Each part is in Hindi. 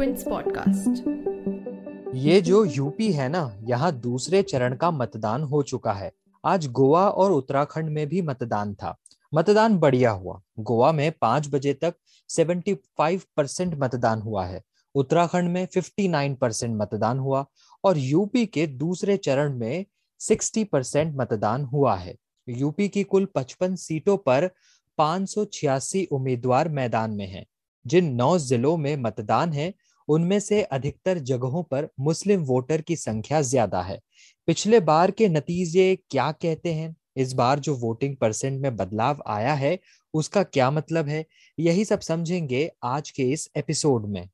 क्विंट्स पॉडकास्ट ये जो यूपी है ना, यहाँ दूसरे चरण का मतदान हो चुका है। आज गोवा और उत्तराखंड में भी मतदान था। मतदान बढ़िया हुआ। गोवा में पाँच बजे तक 75 परसेंट मतदान हुआ है। उत्तराखंड में 59 परसेंट मतदान हुआ और यूपी के दूसरे चरण में 60 परसेंट मतदान हुआ है। यूपी की कुल 55 सीटों पर पाँच उम्मीदवार मैदान में हैं। जिन नौ जिलों में मतदान है उनमें से अधिकतर जगहों पर मुस्लिम वोटर की संख्या ज़्यादा है। पिछले बार के नतीजे क्या कहते हैं? इस बार जो वोटिंग परसेंट में बदलाव आया है, उसका क्या मतलब है? यही सब समझेंगे आज के इस एपिसोड में।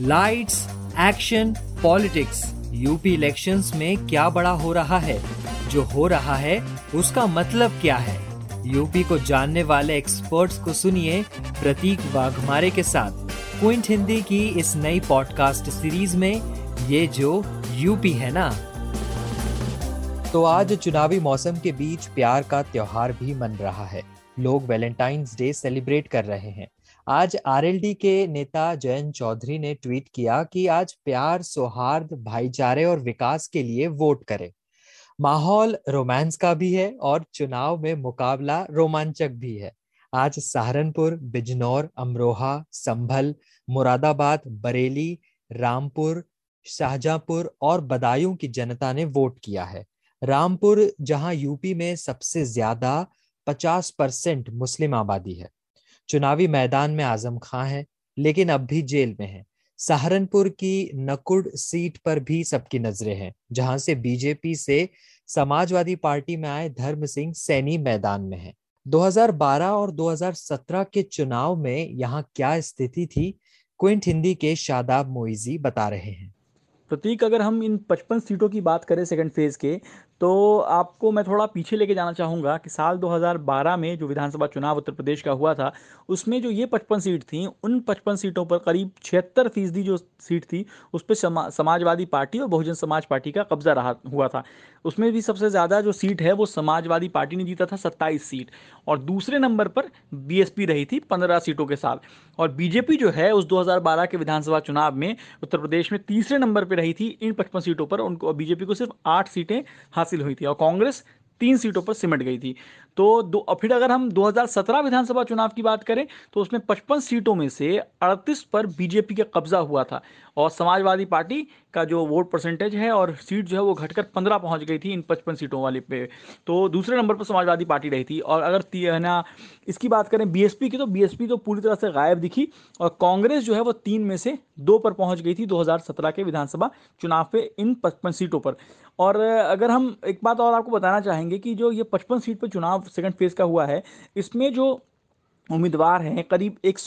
Lights action politics UP elections में क्या बड़ा हो रहा है? जो हो रहा है, उसका मतलब क्या है? यूपी को जानने वाले एक्सपर्ट्स को सुनिए प्रतीक वाघमारे के साथ। क्विंट हिंदी की इस नई पॉडकास्ट सीरीज़ में ये जो यूपी है ना। तो आज चुनावी मौसम के बीच प्यार का त्योहार भी मन रहा है। लोग वैलेंटाइंस डे सेलिब्रेट कर रहे हैं। आज आरएलडी के नेता जयंत चौधरी ने ट्वीट किया कि आज प्यार, सौहार्द, भाईचारे और विकास के लिए वोट करें। माहौल रोमांस का भी है और चुनाव में मुकाबला रोमांचक भी है। आज सहारनपुर, बिजनौर, अमरोहा, संभल, मुरादाबाद, बरेली, रामपुर, शाहजहांपुर और बदायूं की जनता ने वोट किया है। रामपुर, जहाँ यूपी में सबसे ज़्यादा 50 परसेंट मुस्लिम आबादी है। चुनावी मैदान में आज़म खां है, लेकिन अब भी जेल में है। सहारनपुर की नकुड़ सीट पर भी सबकी नज़रें हैं, जहाँ से बीजेपी से समाजवादी पार्टी में आए धर्म सिंह सैनी मैदान में है। 2012 और 2017 के चुनाव में यहाँ क्या स्थिति थी, क्विंट हिंदी के शादाब मोइजी बता रहे हैं। प्रतीक, अगर हम इन 55 सीटों की बात करें सेकंड फ़ेज़ के तो आपको मैं थोड़ा पीछे लेके जाना चाहूँगा कि साल 2012 में जो विधानसभा चुनाव उत्तर प्रदेश का हुआ था उसमें जो ये 55 सीट थी उन 55 सीटों पर करीब छिहत्तर फ़ीसदी जो सीट थी उस पर समा, समाजवादी पार्टी और बहुजन समाज पार्टी का कब्जा रहा हुआ था। उसमें भी सबसे ज़्यादा जो सीट है वो समाजवादी पार्टी ने जीता था सत्ताईस सीट। और दूसरे नंबर पर बीएसपी रही थी पंद्रह सीटों के साथ। और बीजेपी जो है उस 2012 के विधानसभा चुनाव में उत्तर प्रदेश में तीसरे नंबर पर रही थी इन पचपन सीटों पर उनको बीजेपी को सिर्फ़ आठ सीटें हासिल हुई थी और कांग्रेस तीन सीटों पर सिमट गई थी। तो दो फिर अगर हम 2017 विधानसभा चुनाव की बात करें तो उसमें 55 सीटों में से 38 पर बीजेपी का कब्जा हुआ था। और समाजवादी पार्टी का जो वोट परसेंटेज है और सीट जो है वो घटकर 15 पहुँच गई थी इन 55 सीटों वाले पे। तो दूसरे नंबर पर समाजवादी पार्टी रही थी। और अगर है ना, इसकी बात करें बीएसपी की तो बीएसपी तो पूरी तरह से गायब दिखी और कांग्रेस जो है वो तीन में से दो पर पहुँच गई थी दो हज़ार सत्रह के विधानसभा चुनाव पे इन पचपन सीटों पर। और अगर हम एक बात और आपको बताना चाहेंगे कि जो ये पचपन सीट पर चुनाव सेकंड फ़ेज़ का हुआ है। इसमें जो उम्मीदवार हैं, करीब एक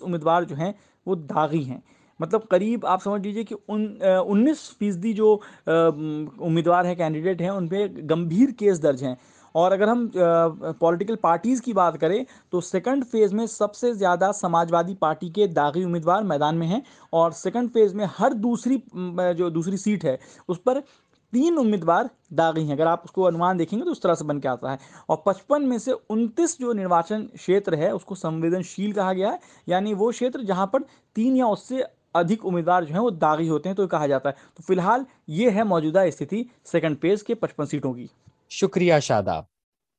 उम्मीदवार जो हैं, वो दागी हैं। मतलब करीब आप समझ लीजिए कि उन उन्नीस फ़ीसदी जो उम्मीदवार हैं, कैंडिडेट हैं उन पर गंभीर केस दर्ज हैं। और अगर हम पॉलिटिकल पार्टीज़ की बात करें तो सेकंड फ़ेज़ में सबसे ज़्यादा समाजवादी पार्टी के दागी उम्मीदवार मैदान में हैं। और सेकंड फ़ेज़ में हर दूसरी जो दूसरी सीट है, उस पर तीन उम्मीदवार दागी हैं। अगर आप उसको अनुमान देखेंगे तो उस तरह से बन के आता है। और पचपन में से उनतीस जो निर्वाचन क्षेत्र है, उसको संवेदनशील कहा गया है। यानी वो क्षेत्र जहाँ पर तीन या उससे अधिक उम्मीदवार जो हैं, वो दागी होते हैं तो कहा जाता है। तो फ़िलहाल ये है मौजूदा स्थिति सेकंड पेज के पचपन सीटों की। शुक्रिया शादाब।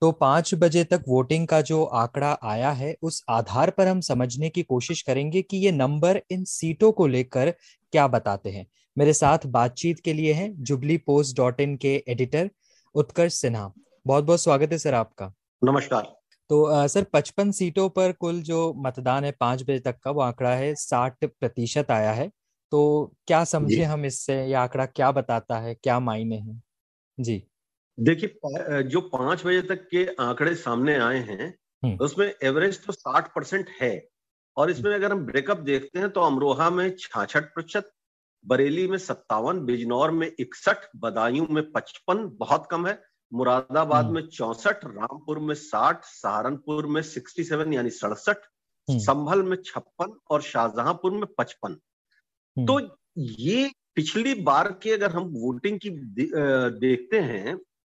तो पाँच बजे तक वोटिंग का जो आंकड़ा आया है, उस आधार पर हम समझने की कोशिश करेंगे कि ये नंबर इन सीटों को लेकर क्या बताते हैं। मेरे साथ बातचीत के लिए हैं जुबली पोस्ट डॉट इन के एडिटर उत्कर्ष सिन्हा। बहुत बहुत स्वागत है सर आपका। नमस्कार। तो आ, सर पचपन सीटों पर कुल जो मतदान है पाँच बजे तक का वो आंकड़ा है साठ प्रतिशत आया है। तो क्या समझे हम इससे? ये आंकड़ा क्या बताता है? क्या मायने हैं? जी। देखिए जो पाँच बजे तक के आंकड़े सामने आए हैं हम्म। उसमें एवरेज तो साठ परसेंट है। और इसमें अगर हम ब्रेकअप देखते हैं तो अमरोहा में छाछठ प्रतिशत बरेली में सत्तावन बिजनौर में इकसठ बदायूं में पचपन बहुत कम है मुरादाबाद हम्म। में चौसठ रामपुर में साठ सहारनपुर में सिक्सटी सेवन यानी सड़सठ हम्म। संभल में छप्पन और शाहजहांपुर में पचपन तो ये पिछली बार के अगर हम वोटिंग की देखते हैं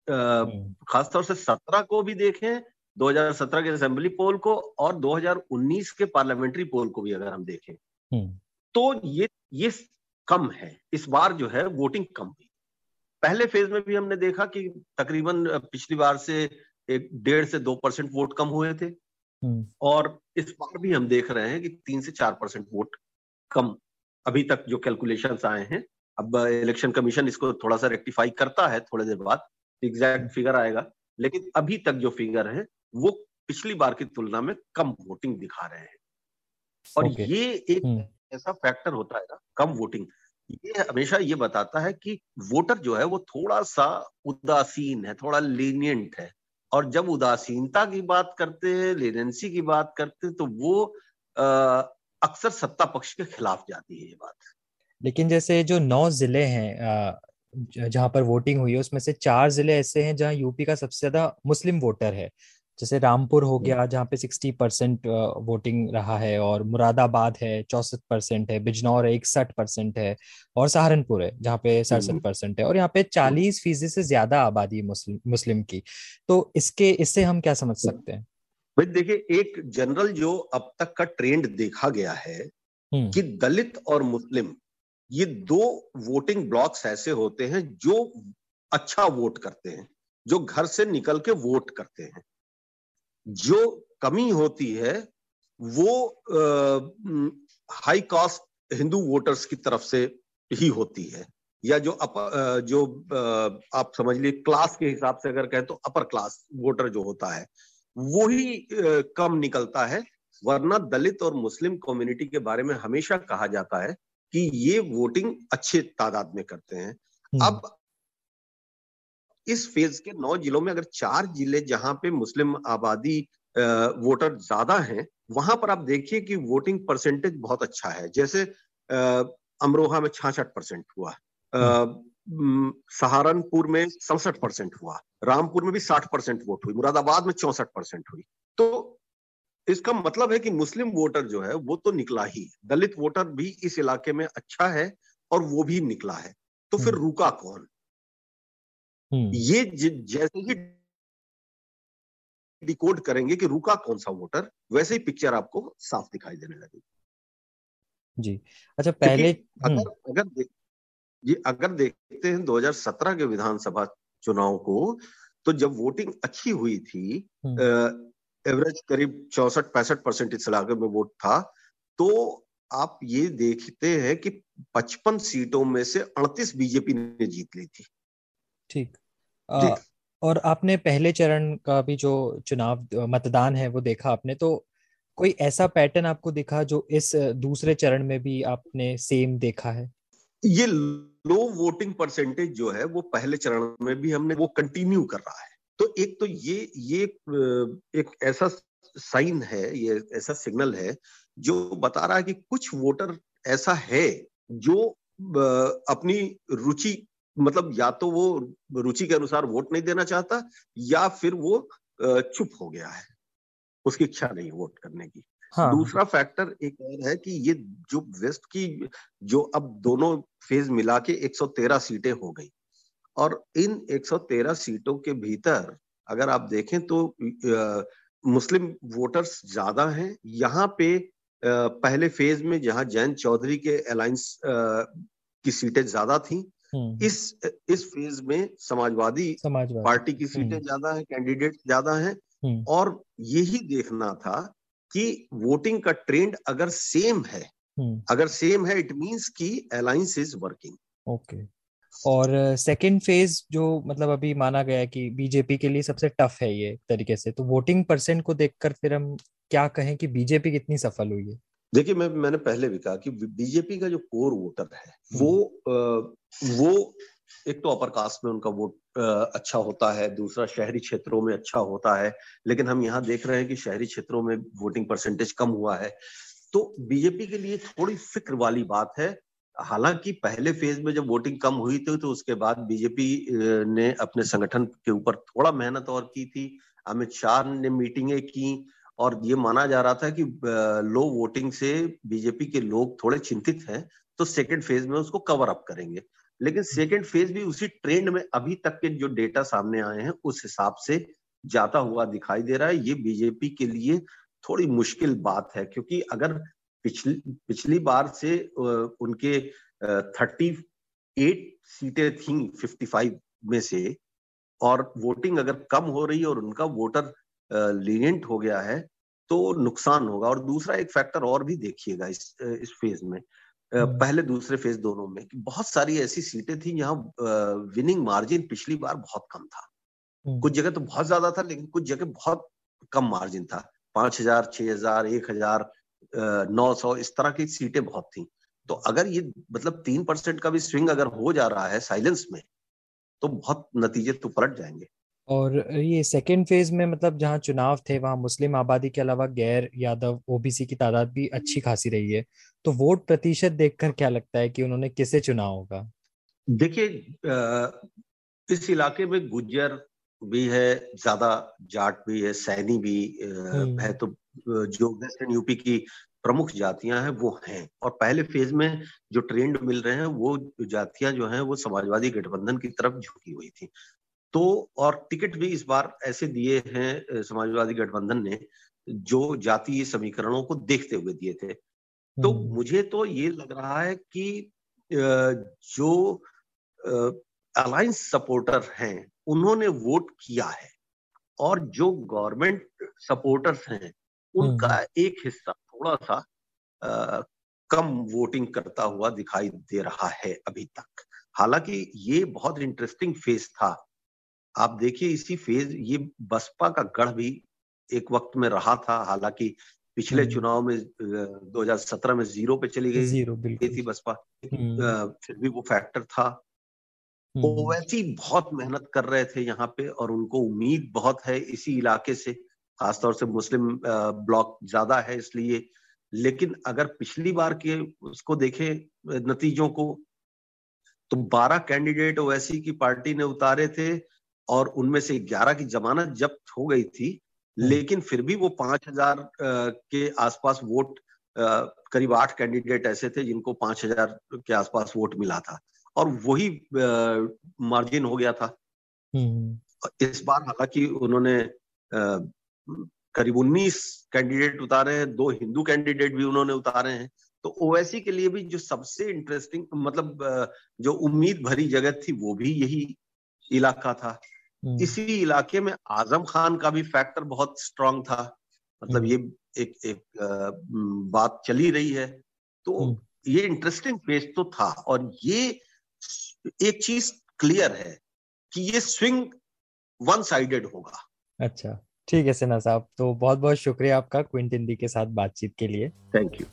हम्म। खासतौर से सत्रह को भी देखें 2017 के असेंबली पोल को और 2019 के पार्लियामेंट्री पोल को भी अगर हम देखें हम्म। तो ये ये कम है इस बार जो है वोटिंग कम हुई पहले फ़ेज़ में भी हमने देखा कि तकरीबन पिछली बार से एक डेढ़ से दो परसेंट वोट कम हुए थे हम्म। और इस बार भी हम देख रहे हैं कि तीन से चार परसेंट वोट कम अभी तक जो कैलकुलेशन आए हैं अब इलेक्शन कमीशन इसको थोड़ा सा रेक्टिफाई करता है थोड़े देर बाद एग्जैक्ट फिगर आएगा लेकिन अभी तक जो फिगर है वो पिछली बार की तुलना में कम वोटिंग दिखा रहे हैं और okay. ये एक hmm. ऐसा फैक्टर होता है ना कम वोटिंग ये हमेशा ये बताता है कि वोटर जो है वो थोड़ा सा उदासीन है, थोड़ा लीनियंट है। और जब उदासीनता की बात करते हैं लेनेंसी की बात करते हैं तो वो अक्सर सत्ता पक्ष के खिलाफ जाती है ये बात। लेकिन जैसे जो नौ ज़िले हैं जहाँ पर वोटिंग हुई है, उसमें से चार ज़िले ऐसे हैं जहाँ यूपी का सबसे ज़्यादा मुस्लिम वोटर है। जैसे रामपुर हो गया जहाँ पे सिक्सटी परसेंट वोटिंग रहा है और मुरादाबाद है चौसठ परसेंट है बिजनौर है इकसठ परसेंट है और सहारनपुर है जहाँ पे सड़सठ परसेंट है और यहाँ पे चालीस फ़ीसदी से ज़्यादा आबादी है मुस्लिम मुस्लिम की। तो इसके इससे हम क्या समझ सकते हैं? भाई देखिए एक जनरल जो अब तक का ट्रेंड देखा गया है हम्म। कि दलित और मुस्लिम ये दो वोटिंग ब्लॉक्स ऐसे होते हैं जो अच्छा वोट करते हैं जो घर से निकल के वोट करते हैं। जो कमी होती है वो हाई कास्ट हिंदू वोटर्स की तरफ़ से ही होती है। या जो अप, जो आप समझ लीजिए क्लास के हिसाब से अगर कहें तो अपर क्लास वोटर जो होता है वो ही कम निकलता है। वरना दलित और मुस्लिम कम्युनिटी के बारे में हमेशा कहा जाता है कि ये वोटिंग अच्छे तादाद में करते हैं। हम्म। अब इस फ़ेज़ के नौ जिलों में अगर चार ज़िले जहाँ पे मुस्लिम आबादी वोटर ज़्यादा हैं वहाँ पर आप देखिए कि वोटिंग परसेंटेज बहुत अच्छा है जैसे अमरोहा में छाछठ परसेंट हुआ हम्म। सहारनपुर में सड़सठ परसेंट हुआ रामपुर में भी साठ परसेंट वोट हुई मुरादाबाद में चौसठ परसेंट हुई तो इसका मतलब है कि मुस्लिम वोटर जो है वो तो निकला ही दलित वोटर भी इस इलाके में अच्छा है और वो भी निकला है तो फिर हम्म। रुका कौन। ये जैसे ही डिकोड करेंगे कि रुका कौन सा वोटर वैसे ही पिक्चर आपको साफ़ दिखाई देने लगेगी। जी। अच्छा पहले अगर। अगर अगर देखते हैं 2017 के विधानसभा चुनाव को तो जब वोटिंग अच्छी हुई थी एवरेज करीब चौसठ पैंसठ परसेंट इस इलाके में वोट था तो आप ये देखते हैं कि 55 सीटों में से 38 बीजेपी ने जीत ली थी। ठीक। और आपने पहले चरण का भी जो चुनाव मतदान है वो देखा आपने तो कोई ऐसा पैटर्न आपको दिखा जो इस दूसरे चरण में भी आपने सेम देखा है? ये लो वोटिंग परसेंटेज जो है वो पहले चरण में भी हमने वो कंटिन्यू कर रहा है। तो एक तो ये ये एक ऐसा साइन है ये ऐसा सिग्नल है जो बता रहा है कि कुछ वोटर ऐसा है जो अपनी रुचि मतलब या तो वो रुचि के अनुसार वोट नहीं देना चाहता या फिर वो चुप हो गया है उसकी इच्छा नहीं वोट करने की हाँ. दूसरा फैक्टर एक और है कि ये जो वेस्ट की जो अब दोनों फ़ेज़ मिला के 113 सीटें हो गई और इन 113 सीटों के भीतर अगर आप देखें तो आ, मुस्लिम वोटर्स ज़्यादा हैं यहाँ पे आ, पहले फ़ेज़ में जहाँ जैन चौधरी के अलायंस की सीटें ज़्यादा थी। इस इस फ़ेज़ में समाजवादी पार्टी की सीटें हम्म। ज़्यादा है कैंडिडेट ज़्यादा है हम्म। और यही देखना था कि वोटिंग का ट्रेंड अगर सेम है अगर सेम है इट मींस कि अलायंस इज़ वर्किंग ओके। और सेकंड फ़ेज़ जो मतलब अभी माना गया है कि बीजेपी के लिए सबसे टफ है ये तरीके से तो वोटिंग परसेंट को देखकर फिर हम क्या कहें कि बीजेपी कितनी सफल हुई है? देखिए मैं मैंने पहले भी कहा कि बीजेपी का जो कोर वोटर है वो आ, वो एक तो अपर कास्ट में उनका वोट अच्छा होता है दूसरा शहरी क्षेत्रों में अच्छा होता है लेकिन हम यहाँ देख रहे हैं कि शहरी क्षेत्रों में वोटिंग परसेंटेज कम हुआ है। तो बीजेपी के लिए थोड़ी फ़िक्र वाली बात है हालाँकि पहले फ़ेज़ में जब वोटिंग कम हुई थी तो उसके बाद बीजेपी ने अपने संगठन के ऊपर थोड़ा मेहनत और की थी। अमित शाह ने मीटिंगें की और ये माना जा रहा था कि लो वोटिंग से बीजेपी के लोग थोड़े चिंतित हैं तो सेकेंड फ़ेज़ में उसको कवर अप करेंगे। लेकिन सेकेंड फ़ेज़ भी उसी ट्रेंड में अभी तक के जो डेटा सामने आए हैं उस हिसाब से जाता हुआ दिखाई दे रहा है। ये बीजेपी के लिए थोड़ी मुश्किल बात है क्योंकि अगर पिछली पिछली बार से उनके थर्टी एट सीटें थी फिफ्टी फाइव में से और वोटिंग अगर कम हो रही है और उनका वोटर लीनियंट हो गया है तो नुकसान होगा। और दूसरा एक फैक्टर और भी देखिएगा इस इस फ़ेज़ में। हम्म। पहले दूसरे फ़ेज़ दोनों में कि बहुत सारी ऐसी सीटें थी जहाँ विनिंग मार्जिन पिछली बार बहुत कम था। हम्म। कुछ जगह तो बहुत ज़्यादा था लेकिन कुछ जगह बहुत कम मार्जिन था। पाँच हज़ार छह हज़ार एक हज़ार नौ सौ इस तरह की सीटें बहुत थी। तो अगर ये मतलब तीन परसेंट का भी स्विंग अगर हो जा रहा है साइलेंस में तो बहुत नतीजे तो पलट जाएँगे। और ये सेकेंड फ़ेज़ में मतलब जहाँ चुनाव थे वहाँ मुस्लिम आबादी के अलावा गैर यादव ओबीसी की तादाद भी अच्छी खासी रही है। तो वोट प्रतिशत देखकर क्या लगता है कि उन्होंने किसे चुना होगा? देखिए इस इलाके में गुज्जर भी है ज़्यादा जाट भी है सैनी भी हम्म। है तो जो वेस्टर्न यूपी की प्रमुख जातियाँ हैं वो हैं। और पहले फ़ेज़ में जो ट्रेंड मिल रहे हैं वो जातियाँ जो हैं वो समाजवादी गठबंधन की तरफ़ झुकी हुई थी। तो और टिकट भी इस बार ऐसे दिए हैं समाजवादी गठबंधन ने जो जातीय समीकरणों को देखते हुए दिए थे तो हम्म। मुझे तो ये लग रहा है कि जो अलायंस सपोर्टर हैं उन्होंने वोट किया है और जो गवर्नमेंट सपोर्टर्स हैं उनका हम्म। एक हिस्सा थोड़ा सा आ, कम वोटिंग करता हुआ दिखाई दे रहा है अभी तक हालाँकि ये बहुत इंटरेस्टिंग फ़ेज़ था आप देखिए इसी फ़ेज़ ये बसपा का गढ़ भी एक वक्त में रहा था हालाँकि पिछले हम्म। चुनाव में 2017 में ज़ीरो पे चली गई ज़ीरो थी बसपा हम्म। फिर भी वो फैक्टर था हम्म। ओवैसी बहुत मेहनत कर रहे थे यहाँ पे और उनको उम्मीद बहुत है इसी इलाके से खासतौर से मुस्लिम ब्लॉक ज़्यादा है इसलिए लेकिन अगर पिछली बार के उसको देखे नतीजों को तो 12 कैंडिडेट ओवैसी की पार्टी ने उतारे थे और उनमें से ग्यारह की जमानत जब्त हो गई थी हम्म। लेकिन फिर भी वो पाँच हज़ार के आसपास वोट करीब आठ कैंडिडेट ऐसे थे जिनको पाँच हज़ार के आसपास वोट मिला था और वही मार्जिन हो गया था हम्म। इस बार हालाँकि उन्होंने करीब उन्नीस कैंडिडेट उतारे हैं दो हिंदू कैंडिडेट भी उन्होंने उतारे हैं तो ओवैसी के लिए भी जो सबसे इंटरेस्टिंग मतलब जो उम्मीद भरी जगह थी वो भी यही इलाका था। इसी इलाके में आज़म खान का भी फैक्टर बहुत स्ट्रांग था। मतलब हम्म। ये एक एक बात चली रही है। तो हम्म। ये इंटरेस्टिंग फ़ेज़ तो था और ये एक चीज़ क्लियर है कि ये स्विंग वन साइडेड होगा। अच्छा ठीक है सिन्हा साहब। तो बहुत बहुत शुक्रिया आपका क्विंट हिंदी के साथ बातचीत के लिए। थैंक यू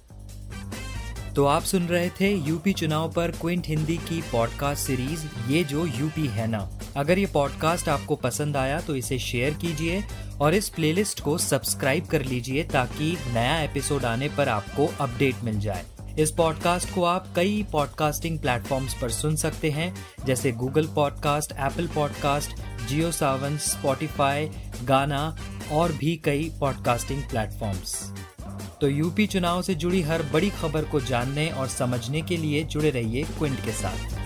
तो आप सुन रहे थे यूपी चुनाव पर क्विंट हिंदी की पॉडकास्ट सीरीज़ ये जो यूपी है ना। अगर ये पॉडकास्ट आपको पसंद आया तो इसे शेयर कीजिए और इस प्लेलिस्ट को सब्सक्राइब कर लीजिए ताकि नया एपिसोड आने पर आपको अपडेट मिल जाए। इस पॉडकास्ट को आप कई पॉडकास्टिंग प्लेटफॉर्म्स पर सुन सकते हैं, जैसे Google podcast Apple podcast Jio Saavn Spotify Gaana और भी कई पॉडकास्टिंग प्लेटफॉर्म्स तो यूपी चुनाव से जुड़ी हर बड़ी खबर को जानने और समझने के लिए जुड़े रहिए क्विंट के साथ।